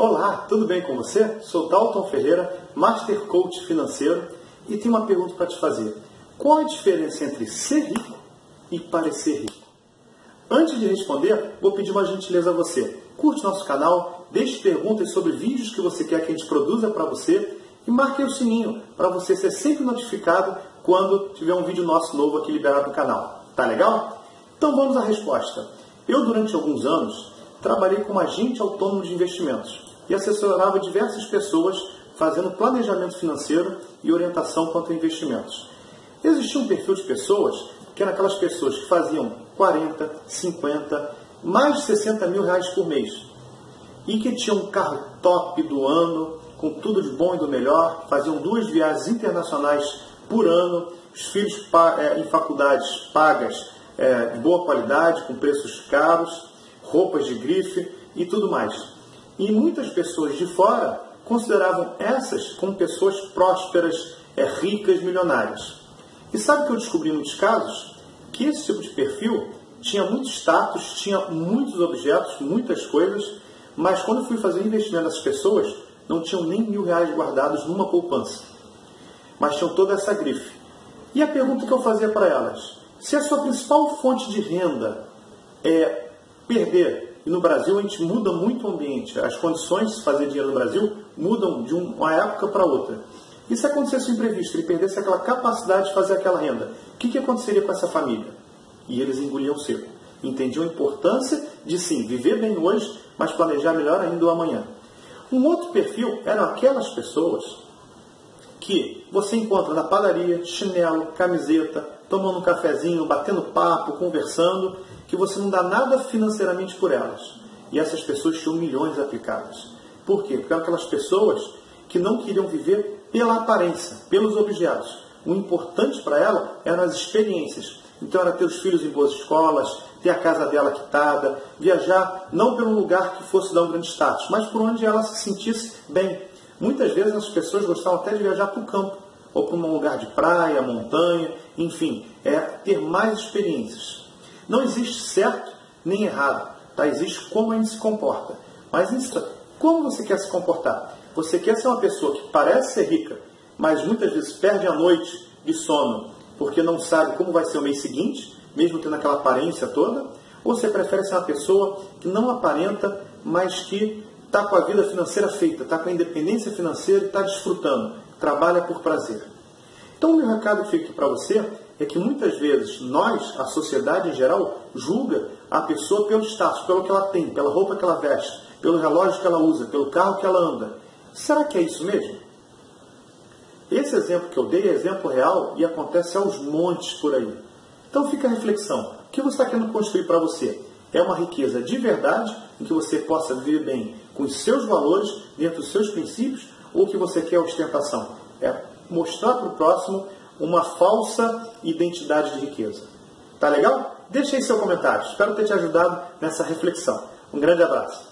Olá, tudo bem com você? Sou Dalton Ferreira, Master Coach Financeiro e tenho uma pergunta para te fazer. Qual a diferença entre ser rico e parecer rico? Antes de responder, vou pedir uma gentileza a você. Curte nosso canal, deixe perguntas sobre vídeos que você quer que a gente produza para você e marque o sininho para você ser sempre notificado quando tiver um vídeo nosso novo aqui liberado no canal. Tá legal? Então vamos à resposta. Eu, durante alguns anos, trabalhei como agente autônomo de investimentos e assessorava diversas pessoas fazendo planejamento financeiro e orientação quanto a investimentos. Existia um perfil de pessoas que eram aquelas pessoas que faziam 40, 50, mais de 60 mil reais por mês e que tinham um carro top do ano, com tudo de bom e do melhor, faziam duas viagens internacionais por ano, os filhos é, em faculdades pagas é, de boa qualidade, com preços caros, roupas de grife e tudo mais. E muitas pessoas de fora consideravam essas como pessoas prósperas, é, ricas, milionárias. E sabe o que eu descobri em muitos casos? Que esse tipo de perfil tinha muito status, tinha muitos objetos, muitas coisas, mas quando eu fui fazer investimento nessas pessoas, não tinham nem mil reais guardados numa poupança. Mas tinham toda essa grife. E a pergunta que eu fazia para elas: se a sua principal fonte de renda é perder e no Brasil a gente muda muito o ambiente. As condições de fazer dinheiro no Brasil mudam de uma época para outra. E se acontecesse um imprevisto, ele perdesse aquela capacidade de fazer aquela renda, o que, que aconteceria com essa família? E eles engoliam seco. Entendiam a importância de sim, viver bem hoje, mas planejar melhor ainda o amanhã. Um outro perfil eram aquelas pessoas que você encontra na padaria, chinelo, camiseta, tomando um cafezinho, batendo papo, conversando, que você não dá nada financeiramente por elas. E essas pessoas tinham milhões aplicados. Por quê? Porque eram aquelas pessoas que não queriam viver pela aparência, pelos objetos. O importante para ela eram as experiências. Então era ter os filhos em boas escolas, ter a casa dela quitada, viajar não pelo lugar que fosse dar um grande status, mas por onde ela se sentisse bem. Muitas vezes as pessoas gostavam até de viajar para o campo, ou para um lugar de praia, montanha, enfim, é ter mais experiências. Não existe certo nem errado, tá? existe como a gente se comporta. Mas como você quer se comportar? Você quer ser uma pessoa que parece ser rica, mas muitas vezes perde a noite de sono porque não sabe como vai ser o mês seguinte, mesmo tendo aquela aparência toda? Ou você prefere ser uma pessoa que não aparenta, mas que está com a vida financeira feita, está com a independência financeira e está desfrutando, trabalha por prazer? Então, o meu recado que fica para você é que muitas vezes nós, a sociedade em geral, julga a pessoa pelo status, pelo que ela tem, pela roupa que ela veste, pelo relógio que ela usa, pelo carro que ela anda. Será que é isso mesmo? Esse exemplo que eu dei é exemplo real e acontece aos montes por aí. Então fica a reflexão. O que você está querendo construir para você? É uma riqueza de verdade, em que você possa viver bem com os seus valores, dentro dos seus princípios, ou que você quer ostentação? É mostrar para o próximo uma falsa identidade de riqueza. Tá legal? Deixe aí seu comentário. Espero ter te ajudado nessa reflexão. Um grande abraço.